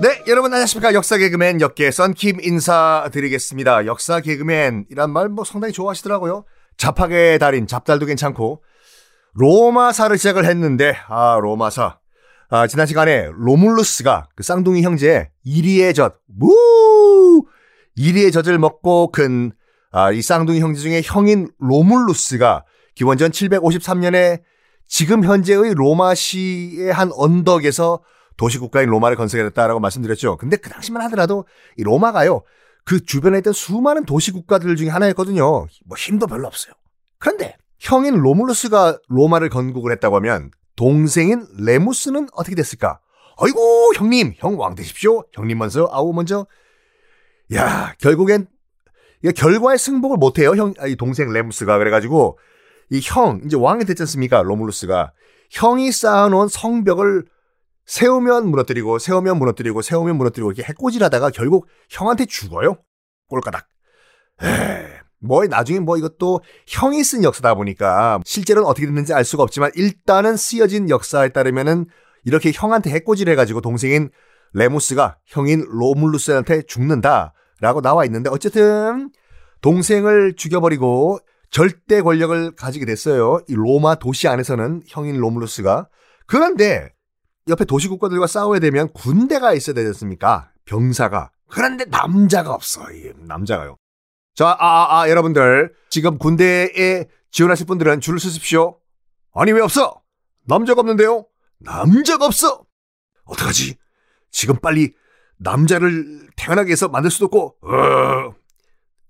네, 여러분 안녕하십니까. 역사 개그맨 역계 썬킴 인사드리겠습니다. 역사 개그맨이란 말 뭐 상당히 좋아하시더라고요. 잡학의 달인 잡달도 괜찮고 로마사를 시작을 했는데 아 로마사 아, 지난 시간에 로물루스가 그 쌍둥이 형제 이리의 젖, 무 이리의 젖을 먹고 큰 아, 이 쌍둥이 형제 중에 형인 로물루스가 기원전 753년에 지금 현재의 로마시의 한 언덕에서 도시국가인 로마를 건설했다라고 말씀드렸죠. 근데 그 당시만 하더라도 이 로마가요, 그 주변에 있던 수많은 도시국가들 중에 하나였거든요. 뭐 힘도 별로 없어요. 그런데 형인 로물루스가 로마를 건국을 했다고 하면 동생인 레무스는 어떻게 됐을까? 아이고, 형님, 형 왕 되십시오. 형님 먼저, 아우 먼저. 야, 결국엔 결과에 승복을 못해요. 형, 이 동생 레무스가 그래가지고 이 형, 이제 왕이 됐지 않습니까? 로물루스가 형이 쌓아놓은 성벽을 세우면 무너뜨리고 세우면 무너뜨리고 세우면 무너뜨리고 이렇게 해꼬질하다가 결국 형한테 죽어요. 꼴까닥. 뭐 나중에 뭐 이것도 형이 쓴 역사다 보니까 실제로는 어떻게 됐는지 알 수가 없지만 일단은 쓰여진 역사에 따르면은 이렇게 형한테 해꼬질 해가지고 동생인 레무스가 형인 로물루스한테 죽는다라고 나와 있는데 어쨌든 동생을 죽여버리고 절대 권력을 가지게 됐어요. 이 로마 도시 안에서는 형인 로물루스가 그런데 옆에 도시국가들과 싸워야 되면 군대가 있어야 되지 않습니까? 병사가. 그런데 남자가 없어. 이 남자가요. 자, 아, 아, 아, 여러분들. 지금 군대에 지원하실 분들은 줄을 서십시오. 아니, 왜 없어? 남자가 없는데요? 남자가 없어! 어떡하지? 지금 빨리 남자를 태어나게 해서 만들 수도 없고, 어,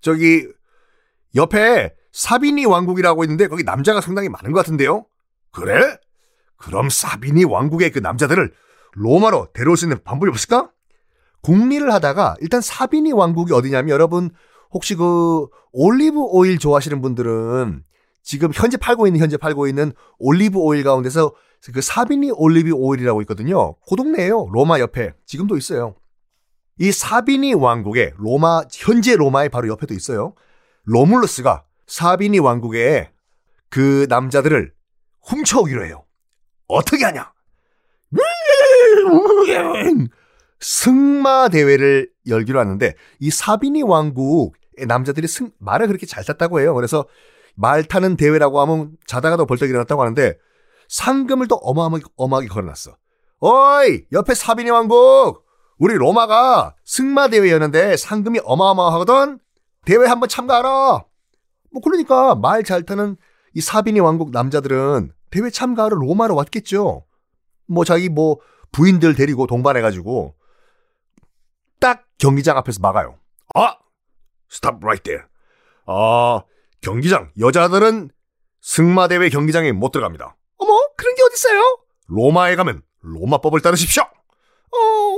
저기, 옆에 사비니 왕국이라고 있는데 거기 남자가 상당히 많은 것 같은데요? 그래? 그럼 사비니 왕국의 그 남자들을 로마로 데려올 수 있는 방법이 없을까? 궁리를 하다가 일단 사비니 왕국이 어디냐면 여러분 혹시 그 올리브 오일 좋아하시는 분들은 지금 현재 팔고 있는 현재 팔고 있는 올리브 오일 가운데서 그 사비니 올리브 오일이라고 있거든요. 그 동네에요. 로마 옆에 지금도 있어요. 이 사비니 왕국의 로마 현재 로마의 바로 옆에도 있어요. 로물루스가 사비니 왕국의 그 남자들을 훔쳐오기로 해요. 어떻게 하냐? 승마 대회를 열기로 하는데 이 사비니 왕국의 남자들이 승 말을 그렇게 잘 탔다고 해요. 그래서 말 타는 대회라고 하면 자다가도 벌떡 일어났다고 하는데 상금을 또 어마어마하게, 어마하게 걸어놨어. 어이 옆에 사비니 왕국 우리 로마가 승마 대회였는데 상금이 어마어마하거든. 대회 한번 참가하라. 뭐 그러니까 말 잘 타는 이 사비니 왕국 남자들은 대회 참가하러 로마로 왔겠죠. 뭐 자기 뭐 부인들 데리고 동반해가지고 딱 경기장 앞에서 막아요. 아, stop right there. 아, 경기장 여자들은 승마 대회 경기장에 못 들어갑니다. 어머, 그런 게 어딨어요? 로마에 가면 로마법을 따르십시오. 어,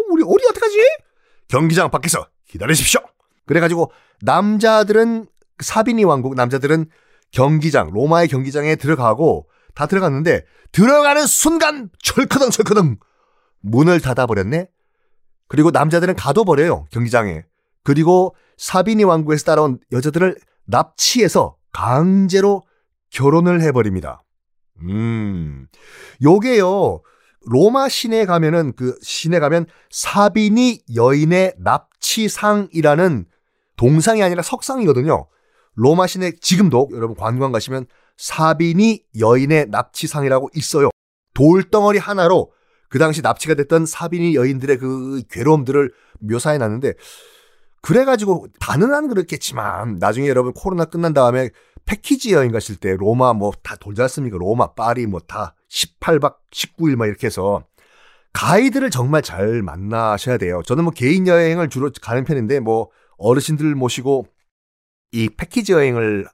우리 우리 어떡하지? 경기장 밖에서 기다리십시오. 그래가지고 남자들은 사비니 왕국 남자들은 경기장 로마의 경기장에 들어가고 다 들어갔는데 들어가는 순간 철커덩 철커덩 문을 닫아버렸네. 그리고 남자들은 가둬버려요 경기장에. 그리고 사비니 왕국에서 따라온 여자들을 납치해서 강제로 결혼을 해버립니다. 음, 요게요. 로마 시내에 가면은 그 시내 가면 사비니 여인의 납치상이라는 동상이 아니라 석상이거든요. 로마 시내 지금도 여러분 관광 가시면 사비니 여인의 납치상이라고 있어요. 돌덩어리 하나로 그 당시 납치가 됐던 사비니 여인들의 그 괴로움들을 묘사해 놨는데 그래가지고 다는 그렇겠지만 나중에 여러분 코로나 끝난 다음에 패키지 여행 가실 때 로마 뭐 다 돌지 않습니까? 로마, 파리 뭐 다 18박 19일 막 이렇게 해서 가이드를 정말 잘 만나셔야 돼요. 저는 뭐 개인 여행을 주로 가는 편인데 뭐 어르신들 모시고 이 패키지 여행을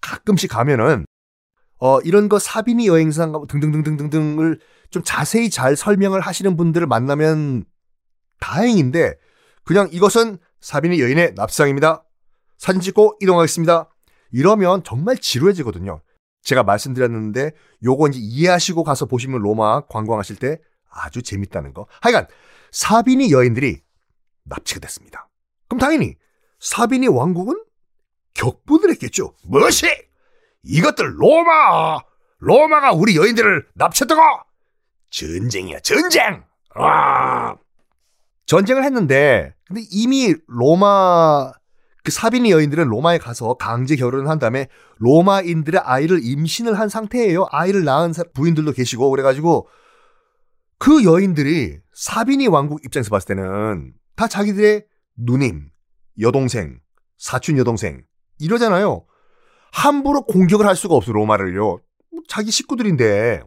가끔씩 가면은 어 이런 거 사비니 여행상 등등등등등등을 좀 자세히 잘 설명을 하시는 분들을 만나면 다행인데 그냥 이것은 사비니 여인의 납상입니다. 사진 찍고 이동하겠습니다. 이러면 정말 지루해지거든요. 제가 말씀드렸는데 요거 이제 이해하시고 가서 보시면 로마 관광하실 때 아주 재밌다는 거. 하여간 사비니 여인들이 납치가 됐습니다. 그럼 당연히 사비니 왕국은 격분을 했겠죠. 무엇이? 이것들 로마! 로마가 우리 여인들을 납치했다고! 전쟁이야, 전쟁! 와! 전쟁을 했는데 근데 이미 로마 그 사비니 여인들은 로마에 가서 강제 결혼을 한 다음에 로마인들의 아이를 임신을 한 상태예요. 아이를 낳은 부인들도 계시고 그래가지고 그 여인들이 사비니 왕국 입장에서 봤을 때는 다 자기들의 누님, 여동생, 사촌 여동생 이러잖아요. 함부로 공격을 할 수가 없어 로마를요. 뭐 자기 식구들인데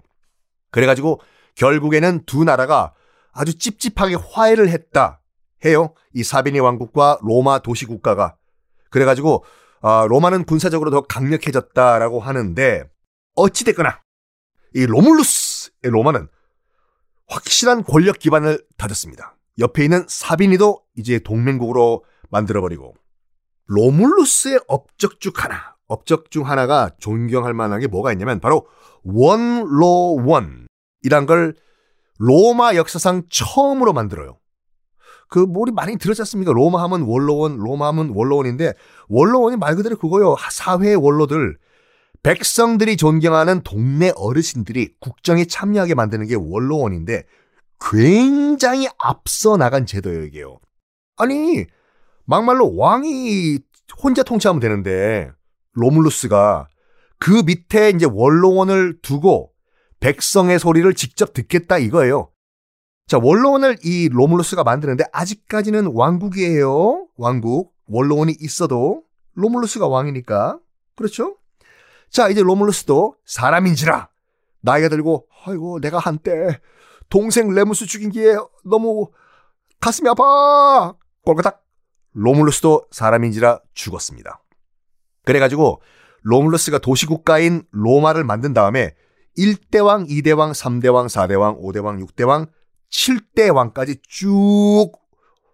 그래가지고 결국에는 두 나라가 아주 찝찝하게 화해를 했다 해요. 이 사비니 왕국과 로마 도시 국가가 그래가지고 어, 로마는 군사적으로 더 강력해졌다라고 하는데 어찌 됐거나 이 로물루스의 로마는 확실한 권력 기반을 다졌습니다. 옆에 있는 사비니도 이제 동맹국으로 만들어버리고 로물루스의 업적 중 하나, 업적 중 하나가 존경할 만한 게 뭐가 있냐면 바로 원로원이란 걸 로마 역사상 처음으로 만들어요. 그 뭐리 많이 들었지 않습니까? 로마 하면 원로원, 로마 하면 원로원인데 원로원이 말 그대로 그거요. 사회의 원로들 백성들이 존경하는 동네 어르신들이 국정에 참여하게 만드는 게 원로원인데 굉장히 앞서 나간 제도예요, 이게요. 아니, 막말로 왕이 혼자 통치하면 되는데 로물루스가 그 밑에 이제 원로원을 두고 백성의 소리를 직접 듣겠다 이거예요. 자, 원로원을 이 로물루스가 만드는데 아직까지는 왕국이에요. 왕국. 원로원이 있어도 로물루스가 왕이니까. 그렇죠? 자, 이제 로물루스도 사람인지라 나이가 들고 아이고 내가 한때 동생 레무스 죽인 게 너무 가슴이 아파. 꼴까닥 로물루스도 사람인지라 죽었습니다. 그래가지고 로물루스가 도시국가인 로마를 만든 다음에 1대왕, 2대왕, 3대왕, 4대왕, 5대왕, 6대왕, 7대왕까지 쭉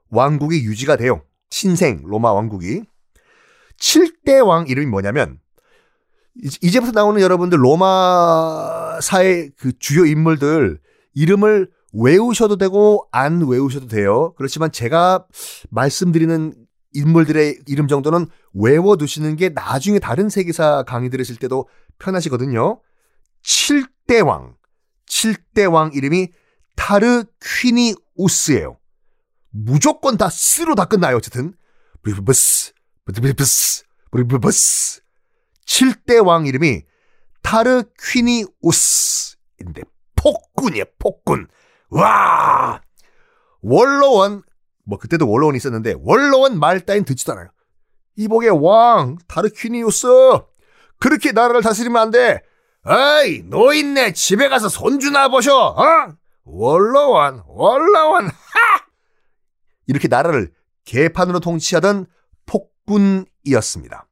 왕국이 유지가 돼요. 신생 로마 왕국이. 7대왕 이름이 뭐냐면 이제부터 나오는 여러분들 로마사의 그 주요 인물들 이름을 외우셔도 되고 안 외우셔도 돼요. 그렇지만 제가 말씀드리는 인물들의 이름 정도는 외워두시는 게 나중에 다른 세계사 강의 들으실 때도 편하시거든요. 7대 왕. 7대 왕 이름이 타르퀴니우스예요. 무조건 다 스로 다 끝나요. 어쨌든 브리브스 브리브스 브리브스 7대 왕 이름이 타르퀴니우스인데 폭군이에요. 폭군. 와 원로원 뭐 그때도 원로원이 있었는데 원로원 말 따윈 듣지도 않아요. 이복의 왕 타르퀴니우스 그렇게 나라를 다스리면 안 돼. 어이 노인네 집에 가서 손주나 보셔. 어? 원로원 원로원 하 이렇게 나라를 개판으로 통치하던 폭군이었습니다.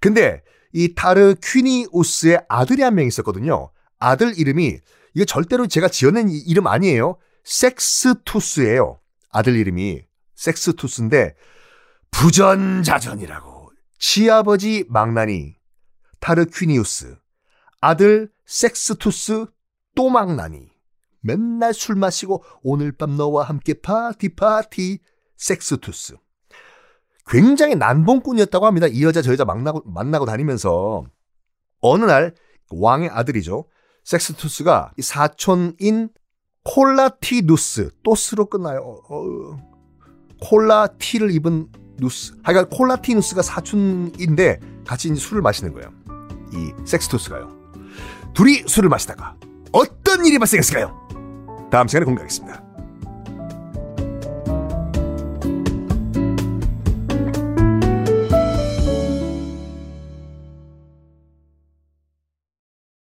근데 이 타르퀴니우스의 아들이 한 명 있었거든요. 아들 이름이 이거 절대로 제가 지어낸 이름 아니에요. 섹스투스예요. 아들 이름이 섹스투스인데 부전자전이라고 시아버지 망나니 타르퀴니우스 아들 섹스투스 또 망나니 맨날 술 마시고 오늘 밤 너와 함께 파티 파티 섹스투스 굉장히 난봉꾼이었다고 합니다. 이 여자 저 여자 만나고 만나고 다니면서 어느 날 왕의 아들이죠. 섹스투스가 사촌인 콜라티누스 또스로 끝나요. 어, 콜라티를 입은 누스. 하여간 콜라티누스가 사촌인데 같이 술을 마시는 거예요. 이 섹스투스가요. 둘이 술을 마시다가 어떤 일이 발생했을까요? 다음 시간에 공개하겠습니다.